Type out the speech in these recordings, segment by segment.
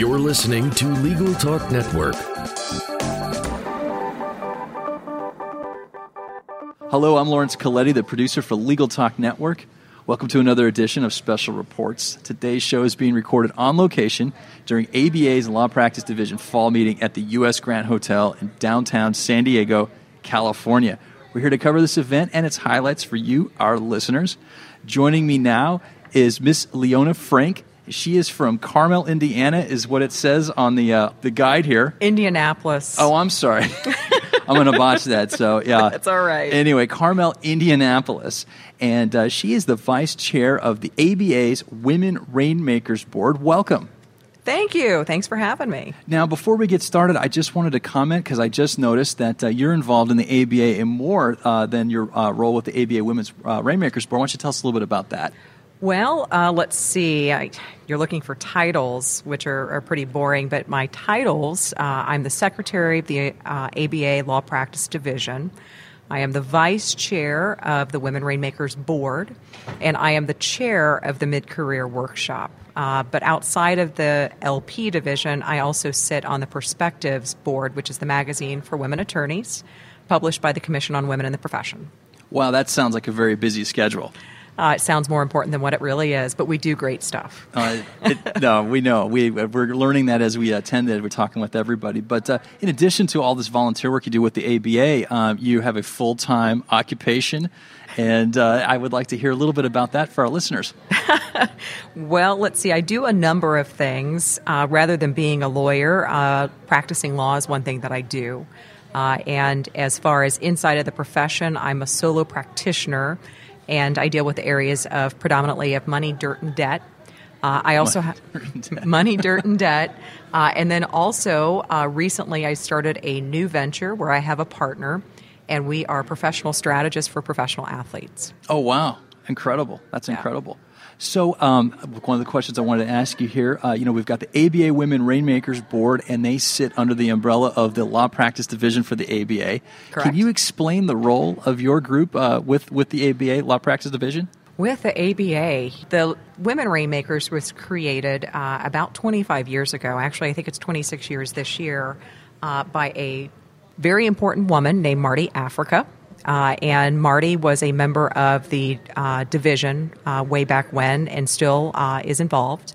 You're listening to Legal Talk Network. Hello, I'm Laurence Colletti, the producer for Legal Talk Network. Welcome to another edition of Special Reports. Today's show is being recorded on location during ABA's Law Practice Division fall meeting at the U.S. Grant Hotel in downtown San Diego, California. We're here to cover this event and its highlights for you, our listeners. Joining me now is Miss Leona Frank. She is from Carmel, Indiana, is what it says on the uh, the guide here. Indianapolis. Oh, I'm sorry. I'm going to botch that. So yeah, That's all right. Anyway, Carmel, Indianapolis, and uh, she is the vice chair of the ABA's Women Rainmakers Board. Welcome. Thank you. Thanks for having me. Now, before we get started, I just wanted to comment because I just noticed that uh, you're involved in the ABA in more uh, than your uh, role with the ABA Women's uh, Rainmakers Board. Why don't you tell us a little bit about that? Well, uh, let's see. I, you're looking for titles, which are, are pretty boring, but my titles uh, I'm the secretary of the uh, ABA Law Practice Division. I am the vice chair of the Women Rainmakers Board, and I am the chair of the Mid Career Workshop. Uh, but outside of the LP division, I also sit on the Perspectives Board, which is the magazine for women attorneys, published by the Commission on Women in the Profession. Wow, that sounds like a very busy schedule. Uh, it sounds more important than what it really is, but we do great stuff. Uh, it, no, we know. We, we're learning that as we attended. We're talking with everybody. But uh, in addition to all this volunteer work you do with the ABA, um, you have a full time occupation. And uh, I would like to hear a little bit about that for our listeners. well, let's see. I do a number of things. Uh, rather than being a lawyer, uh, practicing law is one thing that I do. and as far as inside of the profession, I'm a solo practitioner and I deal with the areas of predominantly of money, dirt, and debt. Uh, I also have money, dirt, and debt. Uh, and then also, uh, recently I started a new venture where I have a partner, and we are professional strategists for professional athletes. Oh, wow. Incredible. That's yeah. incredible. So, um, one of the questions I wanted to ask you here, uh, you know, we've got the ABA Women Rainmakers Board, and they sit under the umbrella of the Law Practice Division for the ABA. Correct. Can you explain the role of your group uh, with with the ABA Law Practice Division? With the ABA, the Women Rainmakers was created uh, about 25 years ago. Actually, I think it's 26 years this year uh, by a very important woman named Marty Africa. Uh, and Marty was a member of the uh, division uh, way back when and still uh, is involved.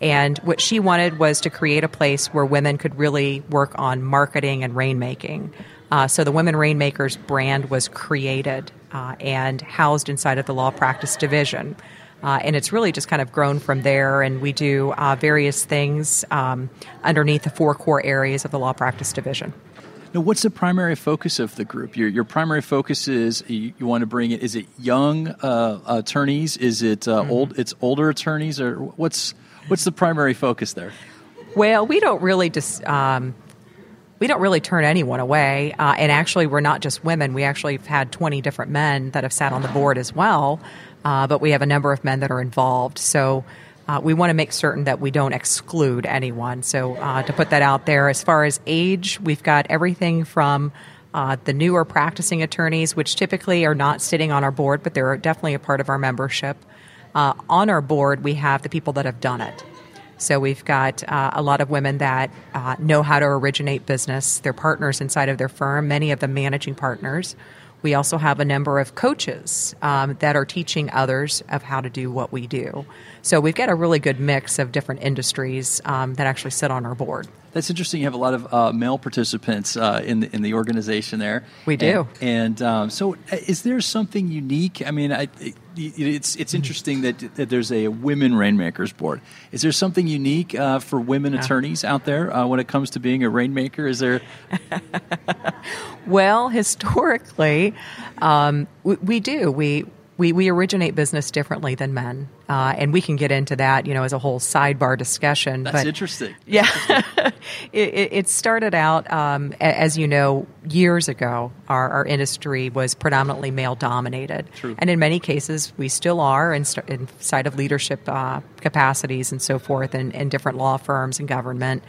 And what she wanted was to create a place where women could really work on marketing and rainmaking. Uh, so the Women Rainmakers brand was created uh, and housed inside of the Law Practice Division. and it's really just kind of grown from there, and we do various things um, underneath the four core areas of the Law Practice Division. Now, what's the primary focus of the group? Your, your primary focus is you, you want to bring it. Is it young uh, attorneys? Is it uh, mm-hmm. old? It's older attorneys, or what's what's the primary focus there? Well, we don't really just. Um, we don't really turn anyone away. Uh, and actually, we're not just women. We actually have had 20 different men that have sat on the board as well. Uh, but we have a number of men that are involved. So uh, we want to make certain that we don't exclude anyone. So, uh, to put that out there, as far as age, we've got everything from uh, the newer practicing attorneys, which typically are not sitting on our board, but they're definitely a part of our membership. Uh, on our board, we have the people that have done it. So we've got uh, a lot of women that uh, know how to originate business. They're partners inside of their firm, many of them managing partners. We also have a number of coaches um, that are teaching others of how to do what we do. So we've got a really good mix of different industries um, that actually sit on our board. That's interesting. You have a lot of uh, male participants uh, in the, in the organization there. We do. And, and um, so, uh, is there something unique? I mean, I, it's it's interesting that, that there's a women rainmakers board. Is there something unique uh, for women attorneys out there uh, when it comes to being a rainmaker? Is there? well, historically, um, we, we do. We we, we originate business differently than men, uh, and we can get into that, you know, as a whole sidebar discussion. That's but, interesting. Yeah, it, it, started out, um, as you know, years ago. Our, our industry was predominantly male dominated, True. and in many cases, we still are in, inside of leadership uh, capacities and so forth, in, in different law firms and government.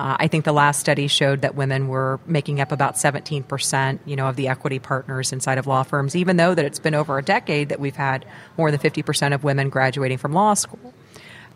Uh, I think the last study showed that women were making up about 17%, you know, of the equity partners inside of law firms, even though that it's been over a decade that we've had more than 50% of women graduating from law school.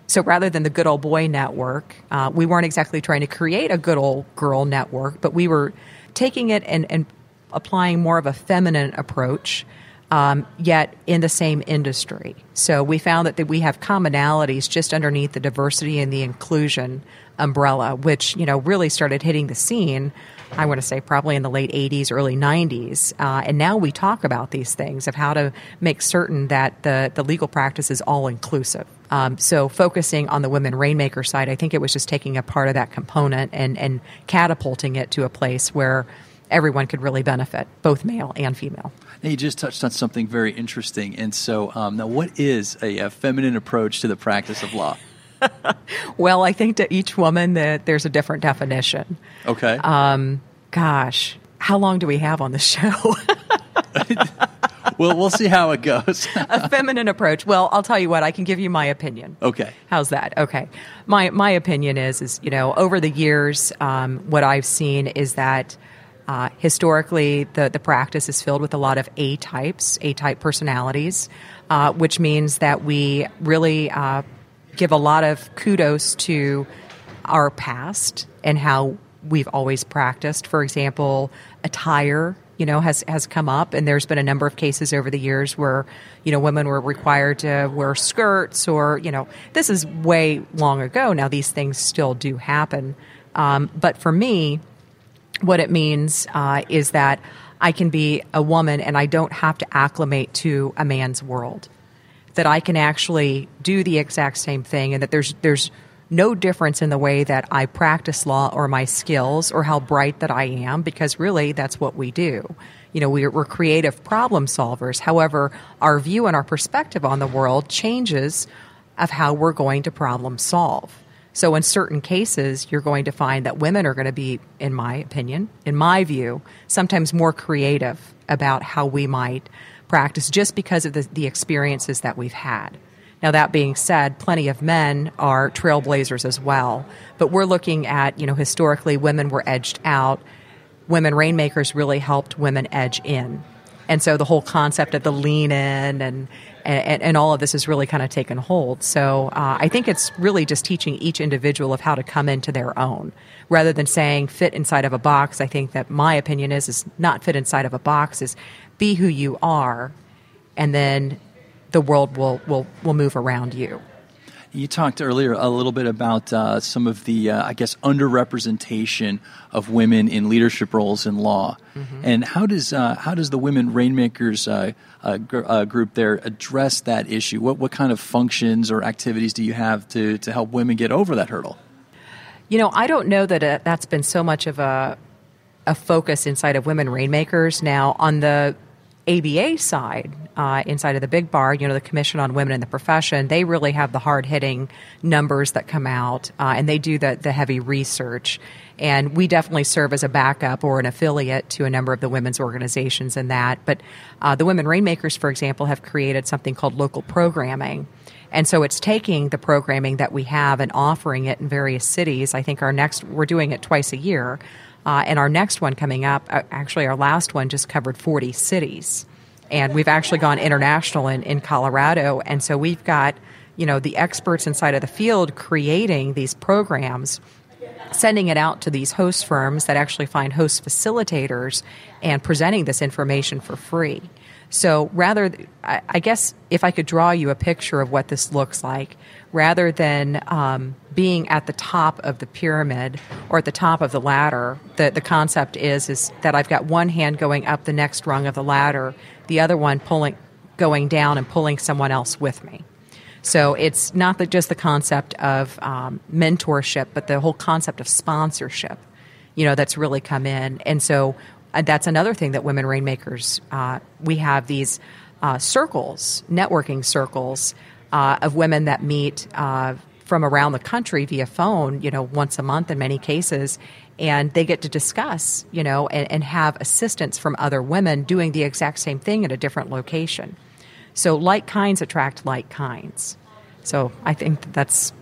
So rather than the good old boy network, uh, we weren't exactly trying to create a good old girl network, but we were taking it and, and applying more of a feminine approach. Um, yet in the same industry. So we found that, that we have commonalities just underneath the diversity and the inclusion umbrella, which you know really started hitting the scene. I want to say probably in the late 80s, early 90s, uh, and now we talk about these things of how to make certain that the the legal practice is all inclusive. Um, so focusing on the women rainmaker side, I think it was just taking a part of that component and and catapulting it to a place where everyone could really benefit, both male and female. Now, you just touched on something very interesting. And so, um, now what is a, a, feminine approach to the practice of law? well, I think to each woman that there's a different definition. Okay. Um, gosh, how long do we have on the show? well, we'll see how it goes. a feminine approach. Well, I'll tell you what. I can give you my opinion. Okay. How's that? Okay. My my opinion is is you know over the years, um, what I've seen is that uh, historically, the, the practice is filled with a lot of A types, A type personalities, uh, which means that we really uh, give a lot of kudos to our past and how we've always practiced. For example, attire, you know, has, has come up, and there's been a number of cases over the years where, you know, women were required to wear skirts or, you know, this is way long ago. Now, these things still do happen. Um, but for me, what it means uh, is that I can be a woman and I don't have to acclimate to a man's world. That I can actually do the exact same thing, and that there's there's no difference in the way that I practice law or my skills or how bright that I am, because really that's what we do. You know, we're, we're creative problem solvers. However, our view and our perspective on the world changes of how we're going to problem solve. So, in certain cases, you're going to find that women are going to be, in my opinion, in my view, sometimes more creative about how we might practice just because of the, the experiences that we've had. Now, that being said, plenty of men are trailblazers as well. But we're looking at, you know, historically, women were edged out. Women rainmakers really helped women edge in. And so the whole concept of the lean in and and, and, all of this has really kind of taken hold. So uh, I think it's really just teaching each individual of how to come into their own, rather than saying fit inside of a box. I think that my opinion is is not fit inside of a box. Is be who you are, and then the world will will will move around you. You talked earlier a little bit about uh, some of the, uh, I guess, underrepresentation of women in leadership roles in law, mm-hmm. and how does uh, how does the Women Rainmakers uh, uh, gr- uh, group there address that issue? What what kind of functions or activities do you have to to help women get over that hurdle? You know, I don't know that that's been so much of a a focus inside of Women Rainmakers. Now, on the ABA side, uh, inside of the big bar, you know, the Commission on Women in the Profession, they really have the hard hitting numbers that come out uh, and they do the, the heavy research. And we definitely serve as a backup or an affiliate to a number of the women's organizations in that. But uh, the Women Rainmakers, for example, have created something called local programming. And so it's taking the programming that we have and offering it in various cities. I think our next, we're doing it twice a year. Uh, and our next one coming up, uh, actually, our last one just covered 40 cities. And we've actually gone international in, in Colorado. And so we've got, you know, the experts inside of the field creating these programs sending it out to these host firms that actually find host facilitators and presenting this information for free. So rather, I guess if I could draw you a picture of what this looks like, rather than um, being at the top of the pyramid or at the top of the ladder, the, the concept is is that I've got one hand going up the next rung of the ladder, the other one pulling, going down and pulling someone else with me. So it's not the, just the concept of um, mentorship, but the whole concept of sponsorship, you know, that's really come in. And so uh, that's another thing that Women Rainmakers, uh, we have these uh, circles, networking circles uh, of women that meet uh, from around the country via phone, you know, once a month in many cases. And they get to discuss, you know, and, and have assistance from other women doing the exact same thing at a different location. So like kinds attract like kinds. So I think that's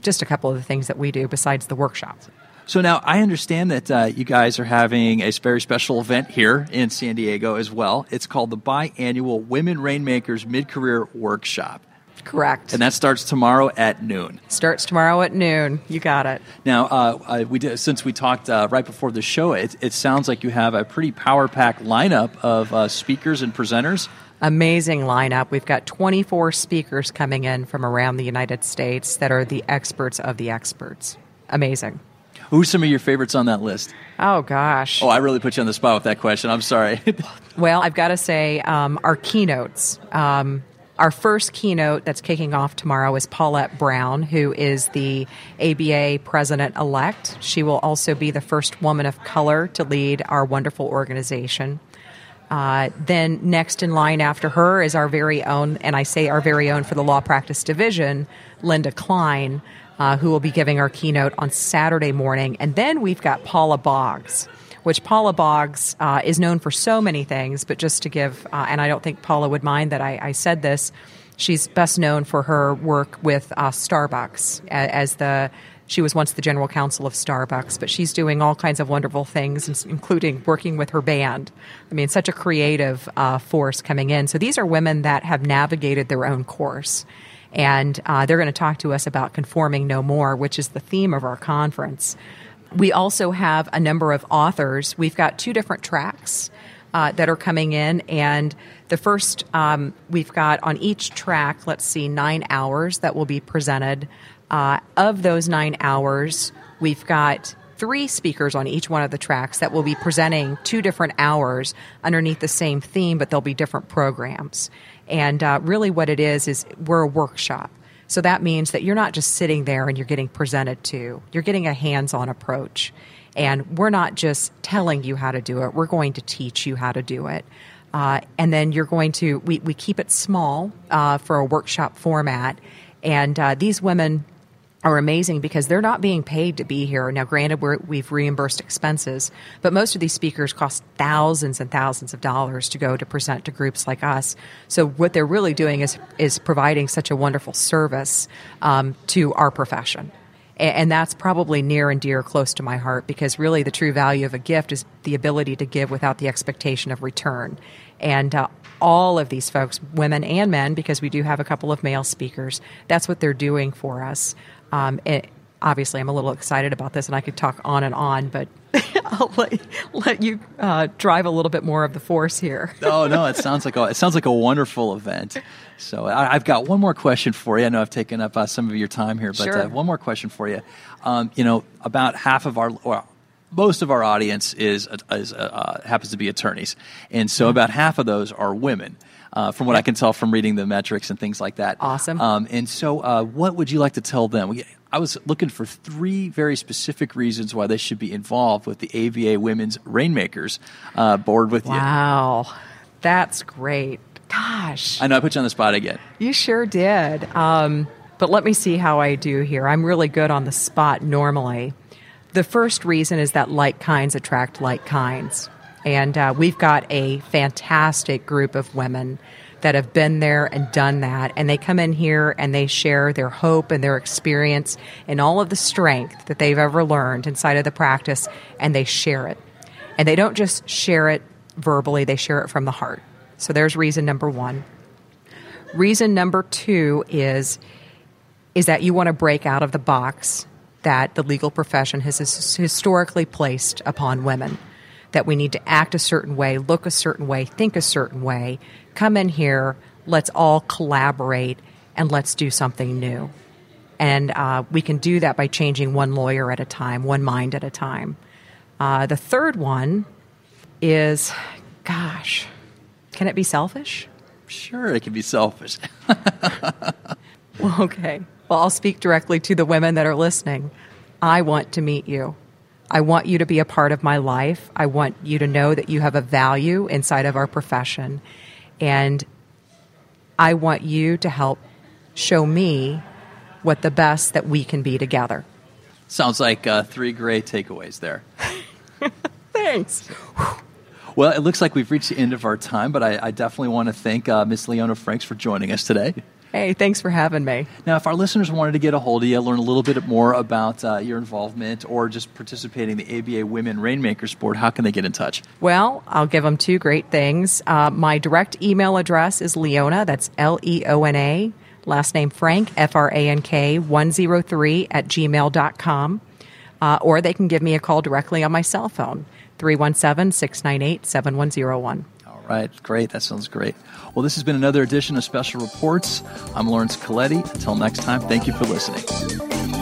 just a couple of the things that we do besides the workshops. So now I understand that uh, you guys are having a very special event here in San Diego as well. It's called the biannual Women Rainmakers Mid Career Workshop. Correct. And that starts tomorrow at noon. Starts tomorrow at noon. You got it. Now, uh, we did, since we talked uh, right before the show, it, it, sounds like you have a pretty power packed lineup of uh, speakers and presenters. Amazing lineup. We've got 24 speakers coming in from around the United States that are the experts of the experts. Amazing. Who's some of your favorites on that list? Oh, gosh. Oh, I really put you on the spot with that question. I'm sorry. well, I've got to say, um, our keynotes. Um, our first keynote that's kicking off tomorrow is Paulette Brown, who is the ABA president elect. She will also be the first woman of color to lead our wonderful organization. Uh, then, next in line after her is our very own, and I say our very own for the Law Practice Division, Linda Klein uh, who will be giving our keynote on Saturday morning. And then we've got Paula Boggs, which Paula Boggs uh, is known for so many things, but just to give, uh, and I don't think Paula would mind that I, I, said this, she's best known for her work with uh, Starbucks as the she was once the general counsel of Starbucks, but she's doing all kinds of wonderful things, including working with her band. I mean, such a creative uh, force coming in. So these are women that have navigated their own course and uh, they're going to talk to us about conforming no more, which is the theme of our conference. We also have a number of authors. We've got two different tracks uh, that are coming in, and the first um, we've got on each track, let's see, nine hours that will be presented. Uh, of those nine hours, we've got three speakers on each one of the tracks that will be presenting two different hours underneath the same theme, but they'll be different programs. And uh, really, what it is is we're a workshop. So that means that you're not just sitting there and you're getting presented to, you're getting a hands on approach. And we're not just telling you how to do it, we're going to teach you how to do it. Uh, and then you're going to, we, we keep it small uh, for a workshop format. And uh, these women are amazing because they're not being paid to be here. Now, granted, we have reimbursed expenses, but most of these speakers cost thousands and thousands of dollars to go to present to groups like us. So, what they're really doing is is providing such a wonderful service um, to our profession. And that's probably near and dear close to my heart because really the true value of a gift is the ability to give without the expectation of return. And uh, all of these folks, women and men, because we do have a couple of male speakers, that's what they're doing for us. Um, it, obviously, I'm a little excited about this, and I could talk on and on, but I'll let, let you uh, drive a little bit more of the force here. oh no, it sounds like a, it sounds like a wonderful event. So I, have got one more question for you. I know I've taken up uh, some of your time here, but sure. uh, one more question for you. Um, you know, about half of our, well, most of our audience is, is uh, happens to be attorneys, and so mm-hmm. about half of those are women uh, from what I can tell from reading the metrics and things like that. Awesome. Um, and so, uh, what would you like to tell them? We, I was looking for three very specific reasons why they should be involved with the ABA Women's Rainmakers uh, board with wow. you. Wow, that's great. Gosh. I know I put you on the spot again. You sure did. Um, but let me see how I do here. I'm really good on the spot normally. The first reason is that like kinds attract like kinds. And uh, we've got a fantastic group of women that have been there and done that. And they come in here and they share their hope and their experience and all of the strength that they've ever learned inside of the practice, and they share it. And they don't just share it verbally, they share it from the heart. So there's reason number one. Reason number two is is that you want to break out of the box that the legal profession has historically placed upon women that we need to act a certain way, look a certain way, think a certain way. Come in here, let's all collaborate, and let's do something new. And uh, we can do that by changing one lawyer at a time, one mind at a time. Uh, the third one is gosh, can it be selfish? Sure, it can be selfish. well, okay. Well, I'll speak directly to the women that are listening. I want to meet you. I want you to be a part of my life. I want you to know that you have a value inside of our profession. And I want you to help show me what the best that we can be together. Sounds like uh, three great takeaways there. Thanks. Well, it looks like we've reached the end of our time, but I, I definitely want to thank uh, Miss Leona Franks for joining us today. Hey, thanks for having me. Now, if our listeners wanted to get a hold of you, learn a little bit more about uh, your involvement or just participating in the ABA Women Rainmakers Board, how can they get in touch? Well, I'll give them two great things. Uh, my direct email address is Leona, that's L E O N A, last name Frank, F R A N K, 103 at gmail.com. Uh, or they can give me a call directly on my cell phone, 317 698 7101. Right, great. That sounds great. Well, this has been another edition of Special Reports. I'm Laurence Colletti. Until next time, thank you for listening.